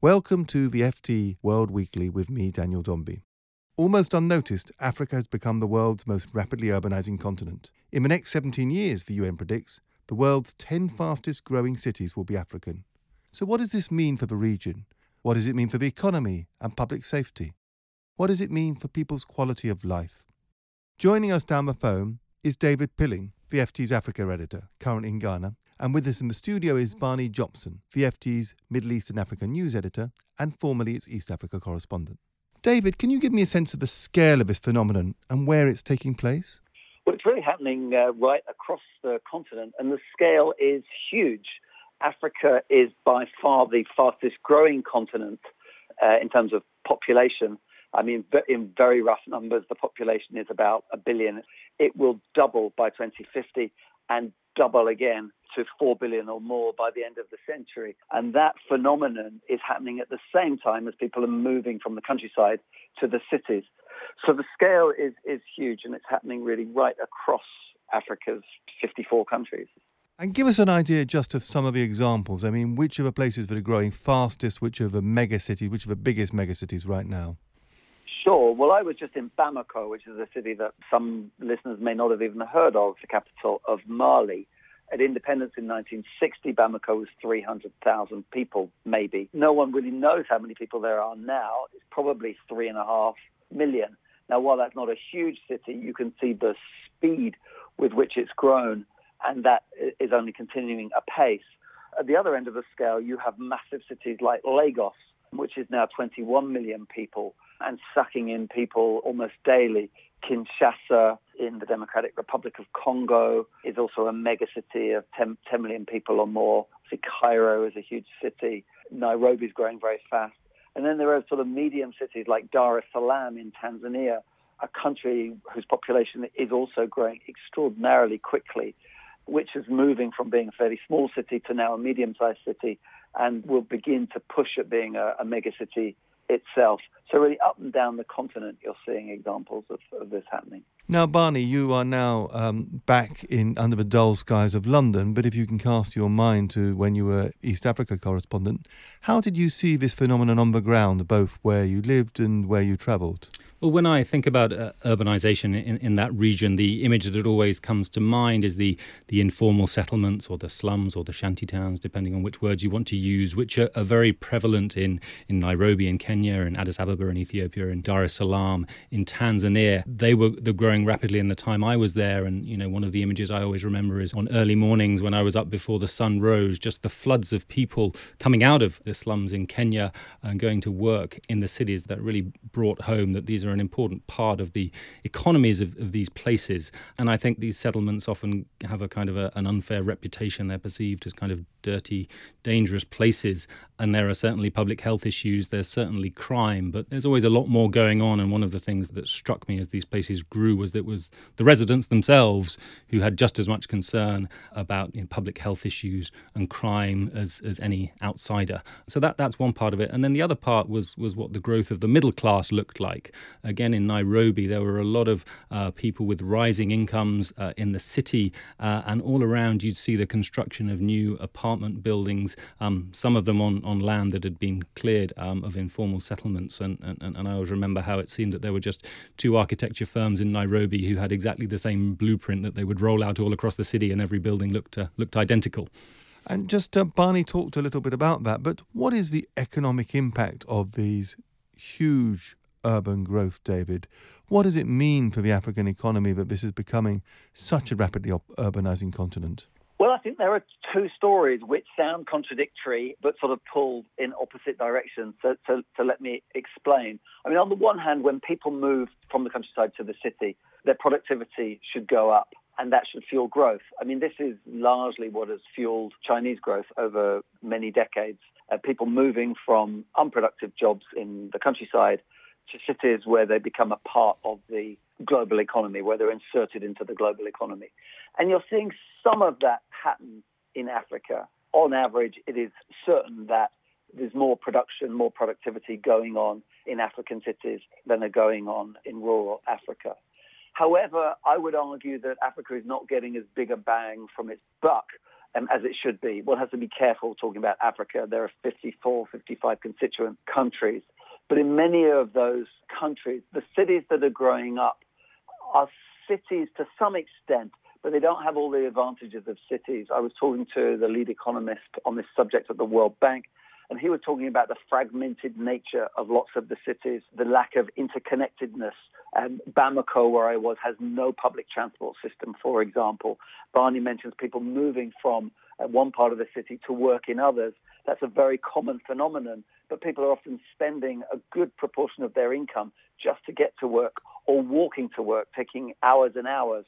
Welcome to the FT World Weekly with me, Daniel Dombey. Almost unnoticed, Africa has become the world's most rapidly urbanizing continent. In the next 17 years, the UN predicts, the world's 10 fastest growing cities will be African. So, what does this mean for the region? What does it mean for the economy and public safety? What does it mean for people's quality of life? Joining us down the phone is David Pilling, the FT's Africa editor, currently in Ghana, and with us in the studio is Barney Jopson, the FT's Middle East and Africa news editor and formerly its East Africa correspondent. David, can you give me a sense of the scale of this phenomenon and where it's taking place? Well, it's really happening uh, right across the continent, and the scale is huge. Africa is by far the fastest growing continent uh, in terms of population. I mean, in very rough numbers, the population is about a billion. It will double by 2050 and double again to 4 billion or more by the end of the century. And that phenomenon is happening at the same time as people are moving from the countryside to the cities. So the scale is, is huge and it's happening really right across Africa's 54 countries. And give us an idea just of some of the examples. I mean, which are the places that are growing fastest, which are the mega cities, which are the biggest mega cities right now? Sure. Well, I was just in Bamako, which is a city that some listeners may not have even heard of, the capital of Mali. At independence in 1960, Bamako was 300,000 people, maybe. No one really knows how many people there are now. It's probably three and a half million. Now, while that's not a huge city, you can see the speed with which it's grown, and that is only continuing apace. At the other end of the scale, you have massive cities like Lagos, which is now 21 million people and sucking in people almost daily. Kinshasa in the Democratic Republic of Congo is also a megacity of 10, 10 million people or more. See, Cairo is a huge city. Nairobi is growing very fast. And then there are sort of medium cities like Dar es Salaam in Tanzania, a country whose population is also growing extraordinarily quickly, which is moving from being a fairly small city to now a medium sized city and will begin to push at being a, a megacity itself. So really, up and down the continent, you're seeing examples of, of this happening. Now, Barney, you are now um, back in under the dull skies of London. But if you can cast your mind to when you were East Africa correspondent, how did you see this phenomenon on the ground, both where you lived and where you travelled? Well, when I think about uh, urbanization in, in that region, the image that always comes to mind is the, the informal settlements or the slums or the shanty towns, depending on which words you want to use, which are, are very prevalent in, in Nairobi in Kenya, in Addis Ababa in Ethiopia, in Dar es Salaam, in Tanzania. They were the growing rapidly in the time I was there. And, you know, one of the images I always remember is on early mornings when I was up before the sun rose, just the floods of people coming out of the slums in Kenya and going to work in the cities that really brought home that these are an important part of the economies of, of these places. And I think these settlements often have a kind of a, an unfair reputation. They're perceived as kind of dirty, dangerous places. And there are certainly public health issues, there's certainly crime, but there's always a lot more going on. And one of the things that struck me as these places grew was that it was the residents themselves who had just as much concern about you know, public health issues and crime as, as any outsider. So that, that's one part of it. And then the other part was, was what the growth of the middle class looked like. Again, in Nairobi, there were a lot of uh, people with rising incomes uh, in the city, uh, and all around you'd see the construction of new apartment buildings, um, some of them on, on land that had been cleared um, of informal settlements. And, and, and I always remember how it seemed that there were just two architecture firms in Nairobi who had exactly the same blueprint that they would roll out all across the city, and every building looked, uh, looked identical. And just uh, Barney talked a little bit about that, but what is the economic impact of these huge urban growth, David? What does it mean for the African economy that this is becoming such a rapidly urbanizing continent? Well, I think there are two stories which sound contradictory but sort of pull in opposite directions. So, so, so, let me explain. I mean, on the one hand, when people move from the countryside to the city, their productivity should go up. and that should fuel growth. I mean, this is largely what has fueled Chinese growth over many decades. Uh, people moving from unproductive jobs in the countryside to cities where they become a part of the global economy, where they're inserted into the global economy. And you're seeing some of that happen in Africa. On average, it is certain that there's more production, more productivity going on in African cities than are going on in rural Africa. However, I would argue that Africa is not getting as big a bang from its buck um, as it should be. One has to be careful talking about Africa. There are 54, 55 constituent countries. But in many of those countries, the cities that are growing up are cities to some extent, but they don't have all the advantages of cities. I was talking to the lead economist on this subject at the World Bank, and he was talking about the fragmented nature of lots of the cities, the lack of interconnectedness. Um, Bamako, where I was, has no public transport system, for example. Barney mentions people moving from uh, one part of the city to work in others. That's a very common phenomenon, but people are often spending a good proportion of their income just to get to work or walking to work, taking hours and hours.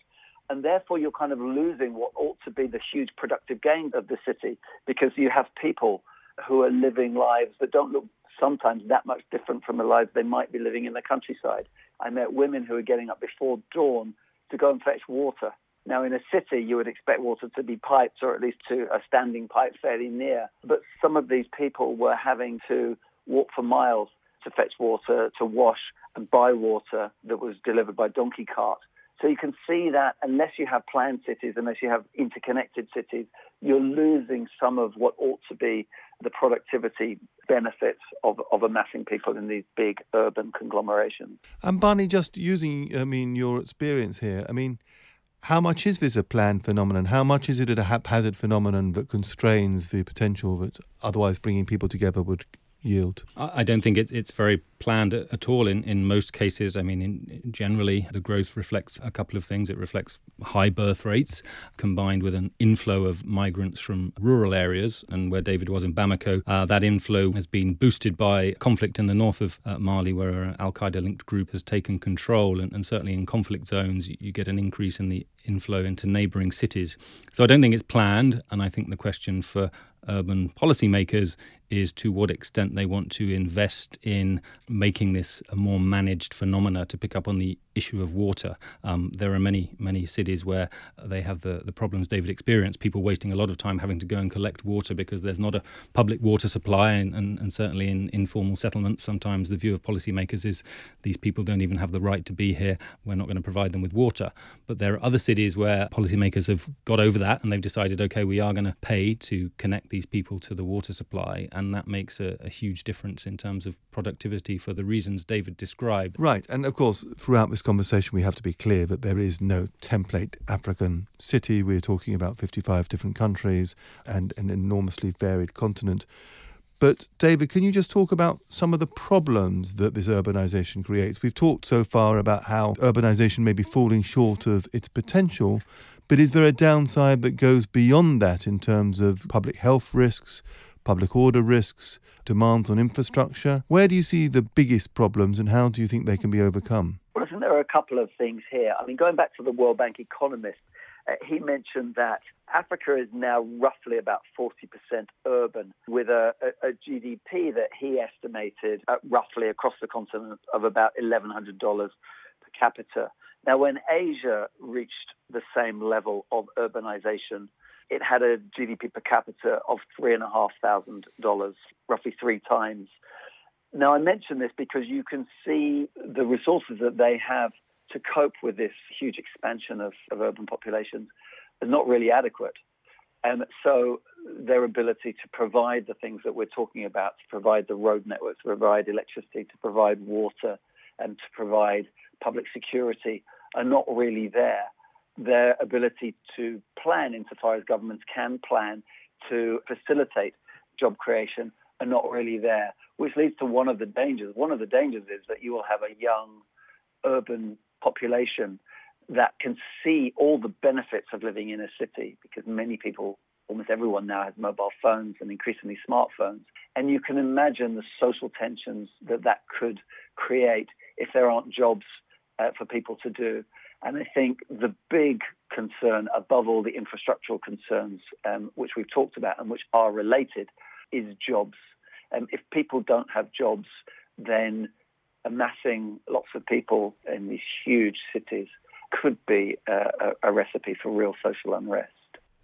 And therefore, you're kind of losing what ought to be the huge productive gains of the city because you have people who are living lives that don't look sometimes that much different from the lives they might be living in the countryside. I met women who are getting up before dawn to go and fetch water. Now, in a city, you would expect water to be piped or at least to a standing pipe fairly near. But some of these people were having to walk for miles to fetch water, to wash and buy water that was delivered by donkey cart. So you can see that unless you have planned cities, unless you have interconnected cities, you're losing some of what ought to be the productivity benefits of, of amassing people in these big urban conglomerations. And Barney, just using, I mean, your experience here, I mean, how much is this a planned phenomenon? How much is it a haphazard phenomenon that constrains the potential that otherwise bringing people together would yield? I don't think it's very planned at all in, in most cases. I mean, in, generally, the growth reflects a couple of things. It reflects high birth rates combined with an inflow of migrants from rural areas. And where David was in Bamako, uh, that inflow has been boosted by conflict in the north of uh, Mali, where an Al Qaeda linked group has taken control. And, and certainly in conflict zones, you, get an increase in the inflow into neighbouring cities. So I don't think it's planned. And I think the question for urban policymakers is to what extent they want to invest in making this a more managed phenomena to pick up on the issue of water. Um, there are many, many cities where they have the, the problems David experienced, people wasting a lot of time having to go and collect water because there's not a public water supply. And, and, and certainly in informal settlements, sometimes the view of policymakers is these people don't even have the right to be here. We're not going to provide them with water. But there are other cities where policymakers have got over that and they've decided, okay, we are going to pay to connect these people to the water supply and that makes a, a, huge difference in terms of productivity for the reasons David described. Right, and of course, throughout this conversation, we have to be clear that there is no template African city. We're talking about 55 different countries and an enormously varied continent. But, David, can you just talk about some of the problems that this urbanization creates? We've talked so far about how urbanization may be falling short of its potential, but is there a downside that goes beyond that in terms of public health risks, public order risks, demands on infrastructure? Where do you see the biggest problems and how do you think they can be overcome? Well, are a couple of things here. I mean, going back to the World Bank economist, uh, he mentioned that Africa is now roughly about 40% urban, with a, a, a, GDP that he estimated roughly across the continent of about $1,100 per capita. Now, when Asia reached the same level of urbanization, it had a GDP per capita of $3,500, roughly three times. Now, I mention this because you can see the resources that they have to cope with this huge expansion of, of urban populations is not really adequate. And so their ability to provide the things that we're talking about, to provide the road networks, to provide electricity, to provide water, and to provide public security are not really there their ability to plan, insofar as governments can plan, to facilitate job creation are not really there, which leads to one of the dangers. One of the dangers is that you will have a young urban population that can see all the benefits of living in a city because many people, almost everyone now has mobile phones and increasingly smartphones. And you can imagine the social tensions that that could create if there aren't jobs uh, for people to do. And I think the big concern, above all the infrastructural concerns, um, which we've talked about and which are related, is jobs. Um, if people don't have jobs, then amassing lots of people in these huge cities could be a, a recipe for real social unrest.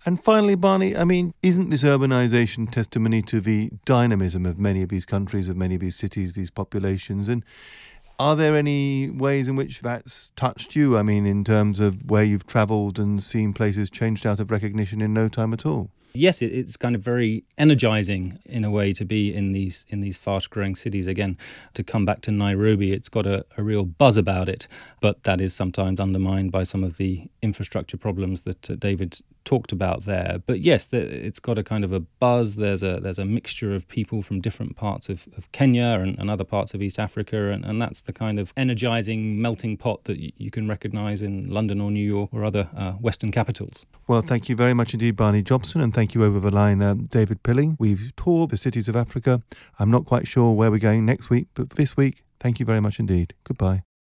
And finally, Barney, I mean, isn't this urbanization testimony to the dynamism of many of these countries, of many of these cities, these populations? And are there any ways in which that's touched you? I mean, in terms of where you've traveled and seen places changed out of recognition in no time at all? Yes, it, it's kind of very energizing in a way to be in these in these fast growing cities again. To come back to Nairobi, it's got a, a real buzz about it, but that is sometimes undermined by some of the infrastructure problems that uh, David talked about there. But yes, it's got a kind of a buzz. There's a there's a mixture of people from different parts of, of Kenya and, and, other parts of East Africa, and, and that's the kind of energizing melting pot that you can recognise in London or New York or other uh, Western capitals. Well, thank you very much indeed, Barney Jopson, and thank you over the line, uh, David Pilling. We've toured the cities of Africa. I'm not quite sure where we're going next week, but this week, thank you very much indeed. Goodbye.